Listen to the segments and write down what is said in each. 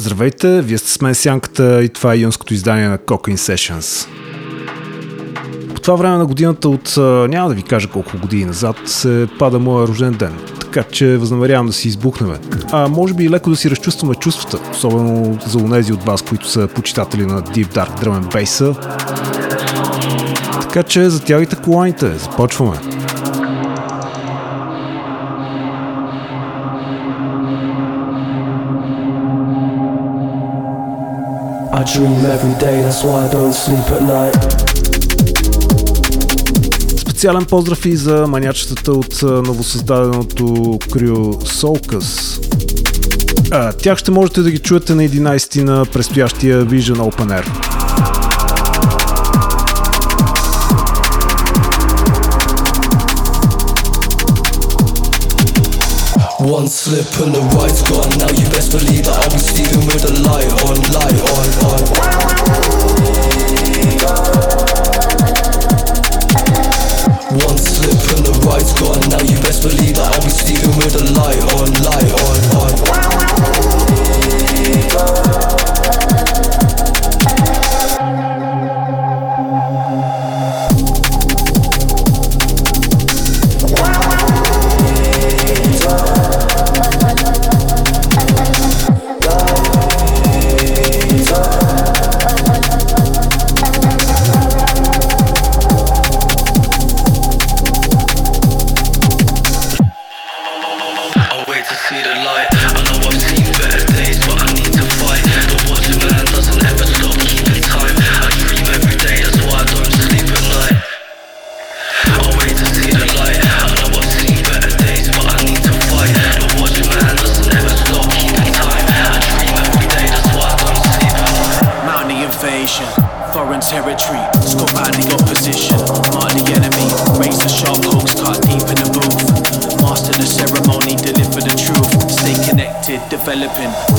Здравейте, вие сте с мен Сянката и това е юнското издание на Cocaine Sessions. По това време на годината от, няма да ви кажа колко години назад, се пада моя рожден ден. Така че възнамерявам да си избухнем. А може би и леко да си разчувстваме чувствата, особено за унези от вас, които са почитатели на Deep Dark Drum and Bass. Така че затягайте коланите, започваме. Специален поздрав и за манячетата от новосъздаденото Soulcus. А, тях ще можете да ги чуете на 11 на предстоящия Vision Open Air. One slip and the right's gone. Now you best believe that I'll be sleeping with the light on, light on, on. One slip and the right's gone. Now you best believe that I'll be sleeping with the light on, light on, on. flipping.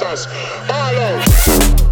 Jesus. All.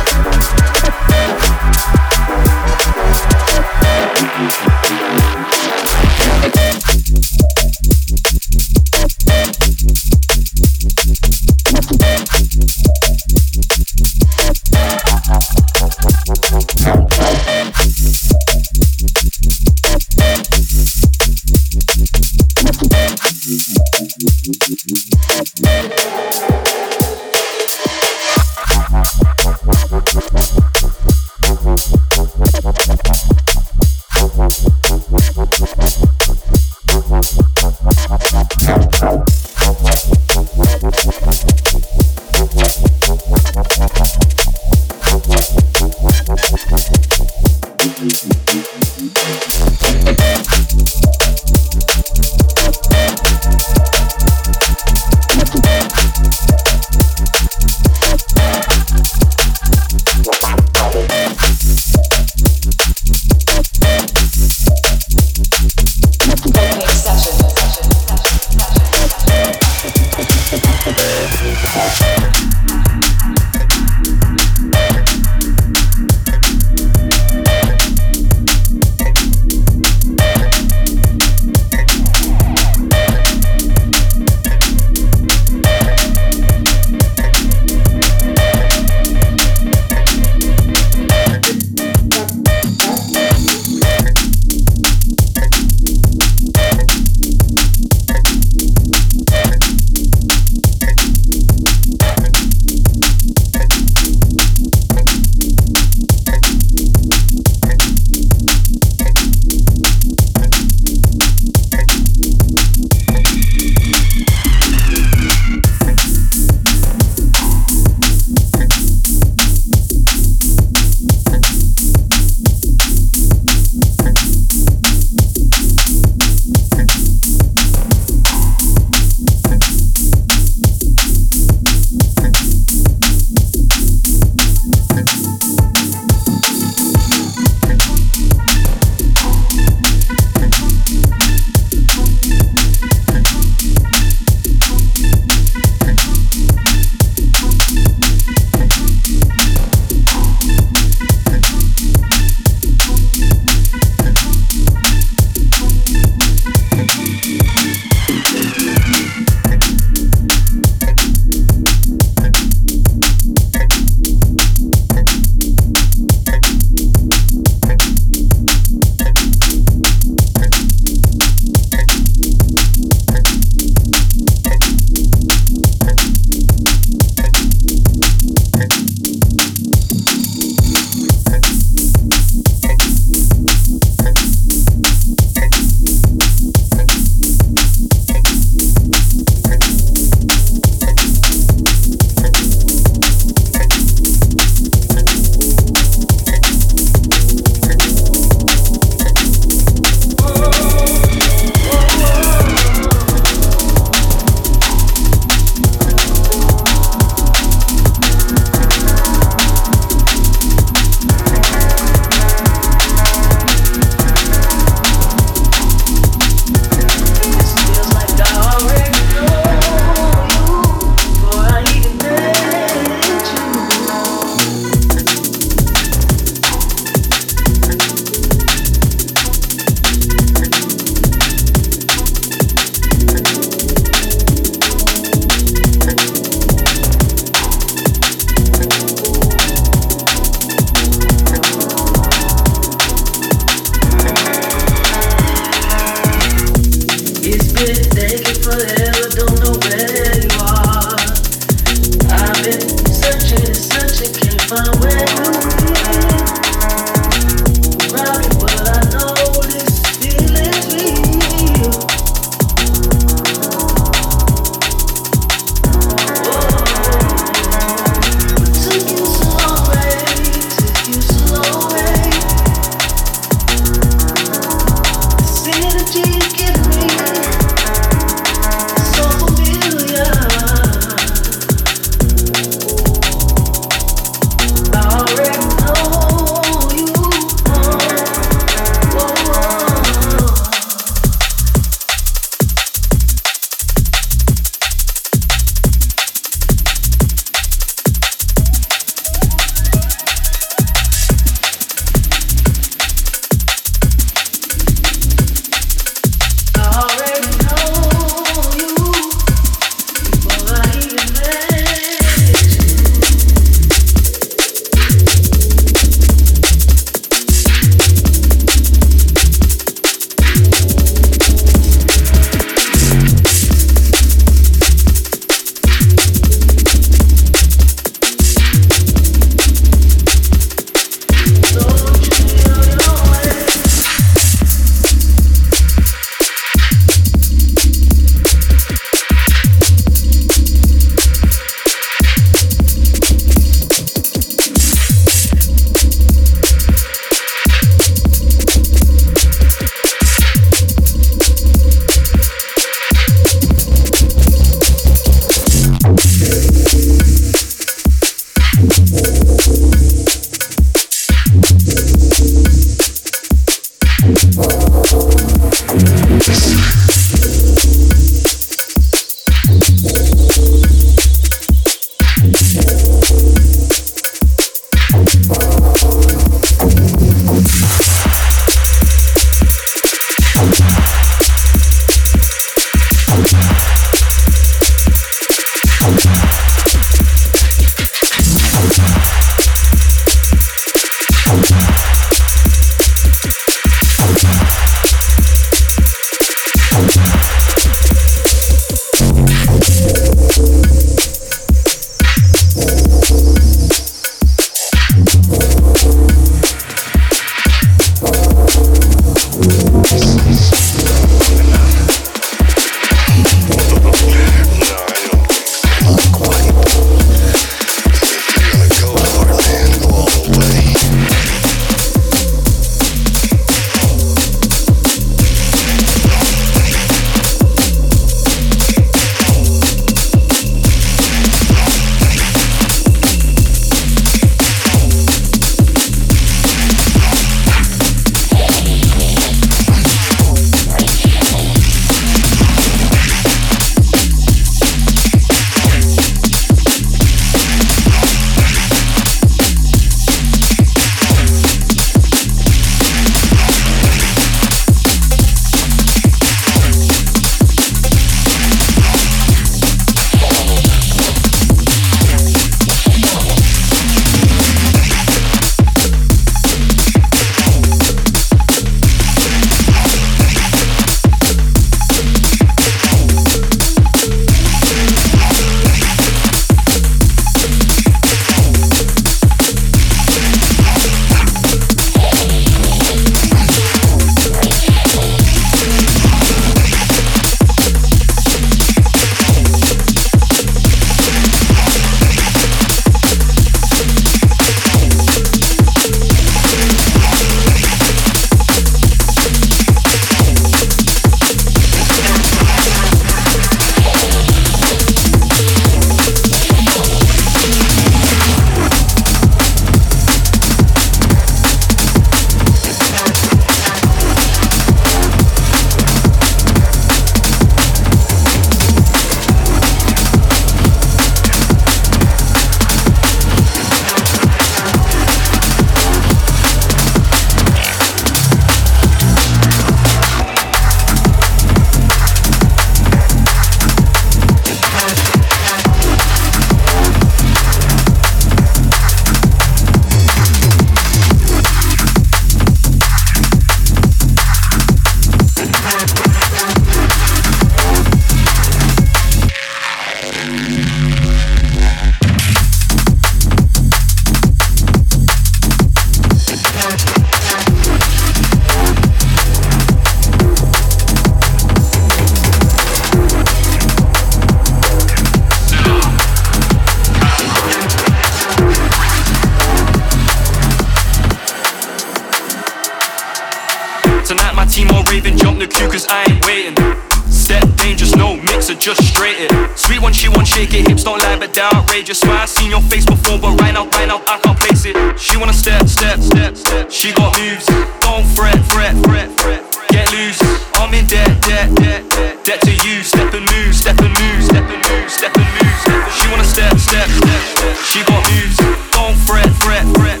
She got moves, don't fret, fret, fret.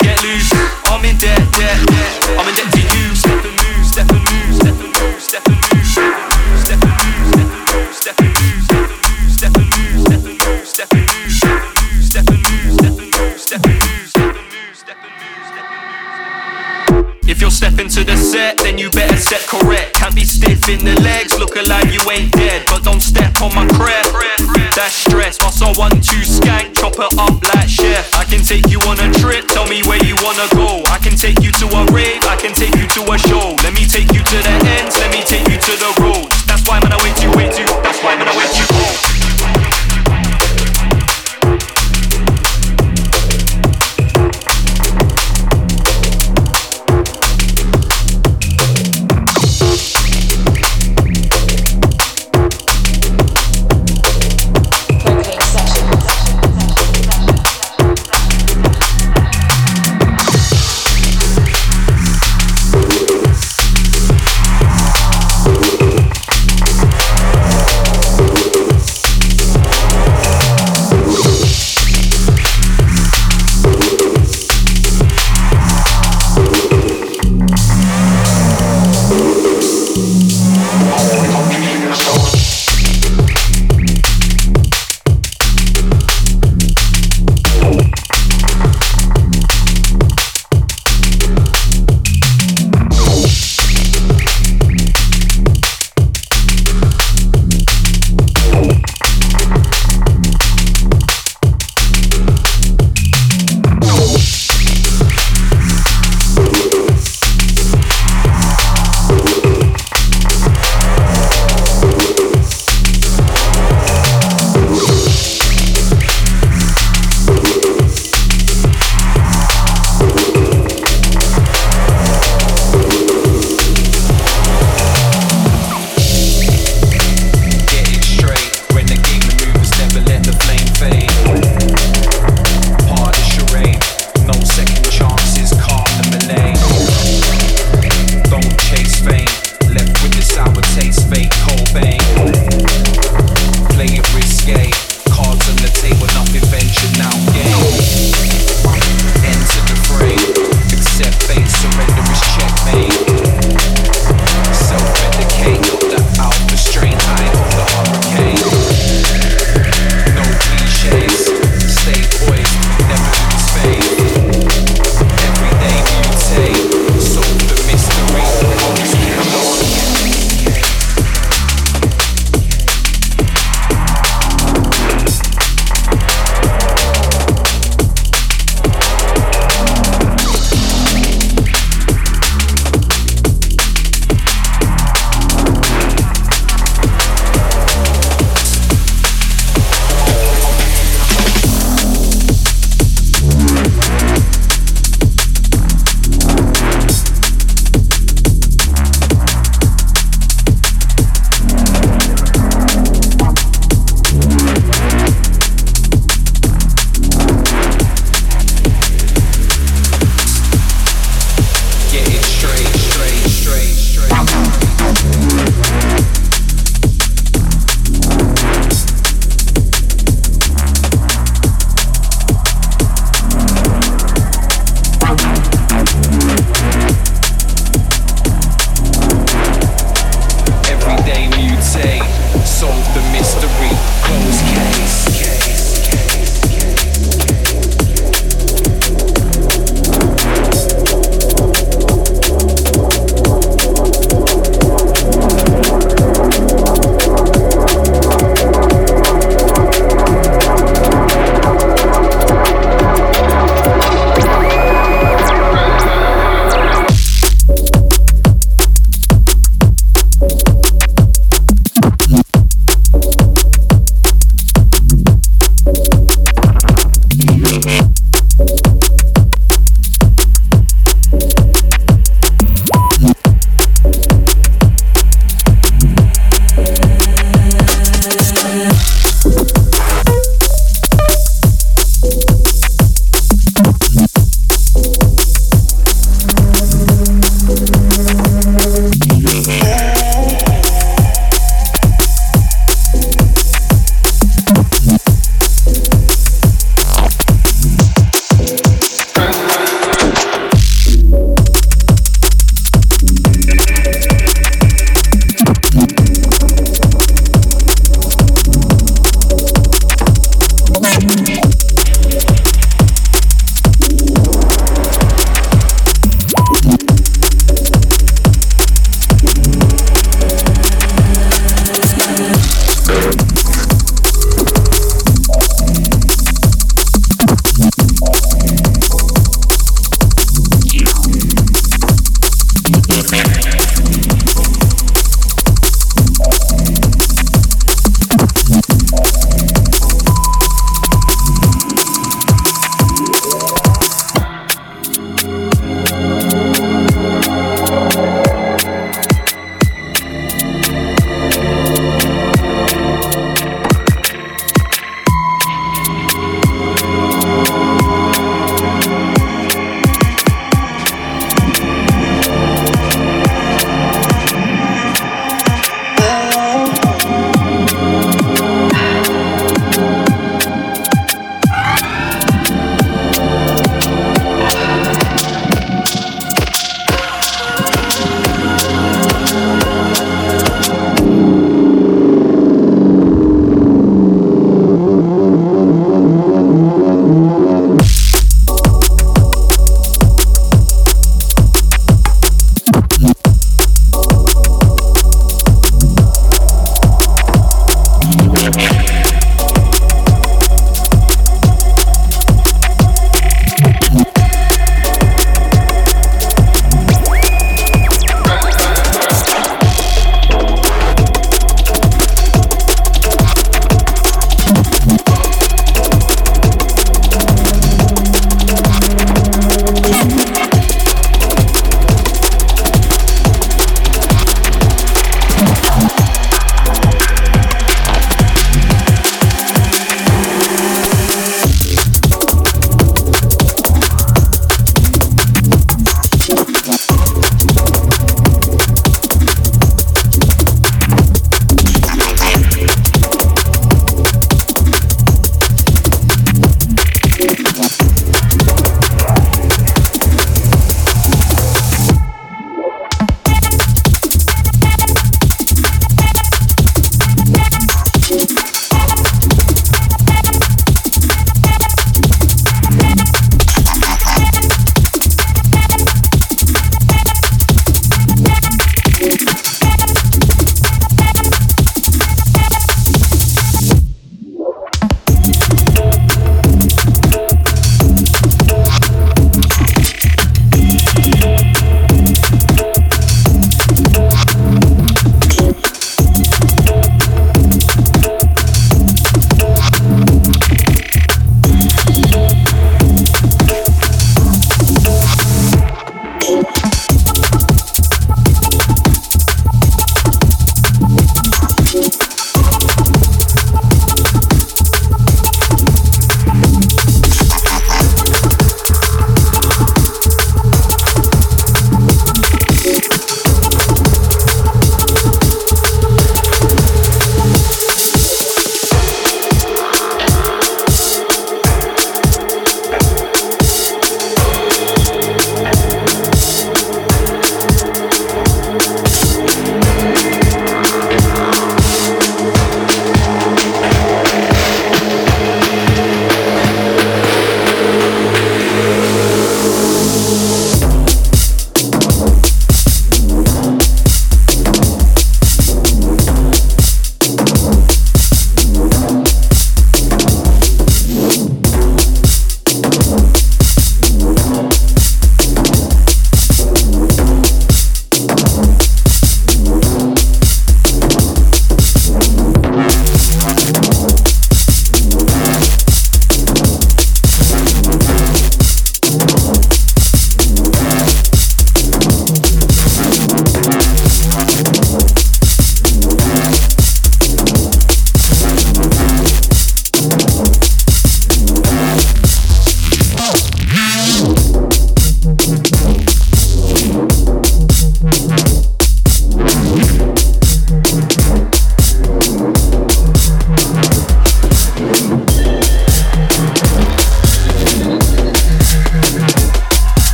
Get loose, I'm in debt, debt, debt. I'm in debt to. If you're stepping to the set, then you better step correct. Can't be stiff in the legs, look alive, you ain't dead. But don't step on my crap. Whilst I one two skank, chop it up like chef. I can take you on a trip, tell me where you wanna go. I can take you to a rave, I can take you to a show. Let me take you to the ends, let me take you to the road.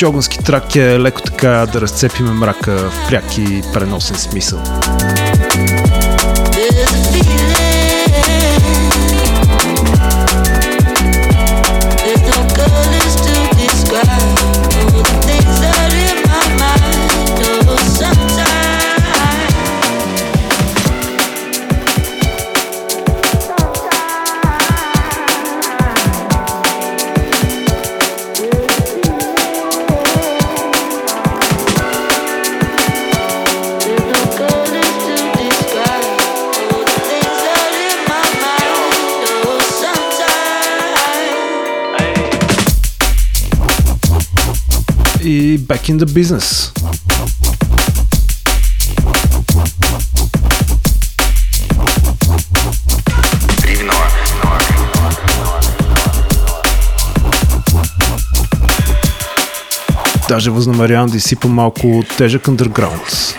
Шогунски трак е леко така да разцепиме мрака в пряк и преносен смисъл. Back in the business. Даже възнамерявам да изсипам малко тежък underground.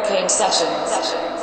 Cocaine Sessions. Let's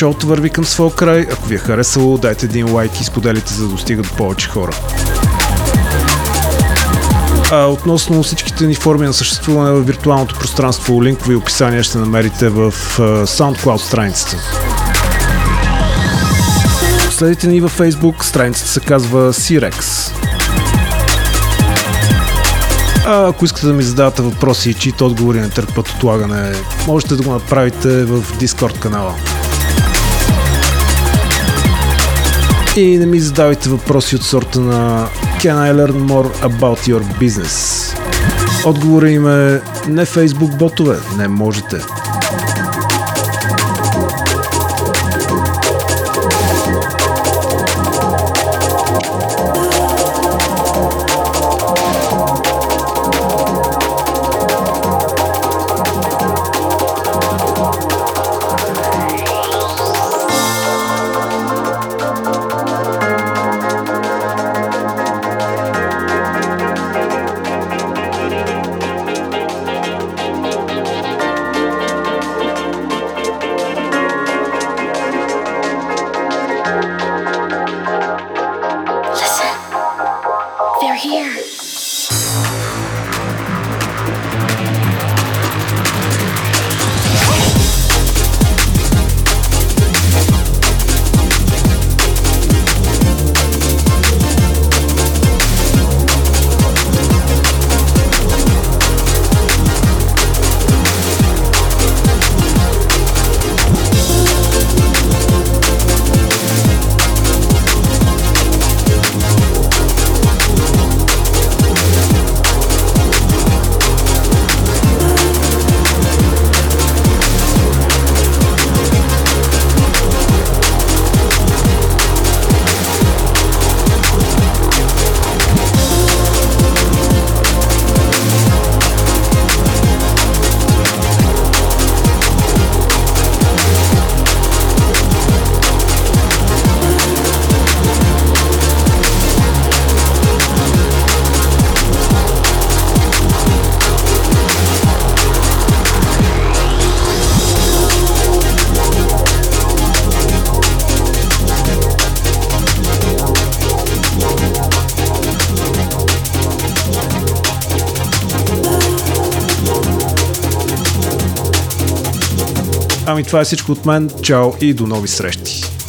шоуто върви към своя край. Ако ви е харесало, дайте един лайк и споделите, за да достига до повече хора. А, относно всичките ни форми на съществуване в виртуалното пространство, линкови описания ще намерите в SoundCloud страницата. Следите ни във Facebook, страницата се казва Sirex. А ако искате да ми задавате въпроси, чието отговори не търпят отлагане, можете да го направите в Discord канала. И не ми задавайте въпроси от сорта на Can I learn more about your business? Отговорът им е не Facebook ботове, не можете. Това е всичко от мен. Чао и до нови срещи.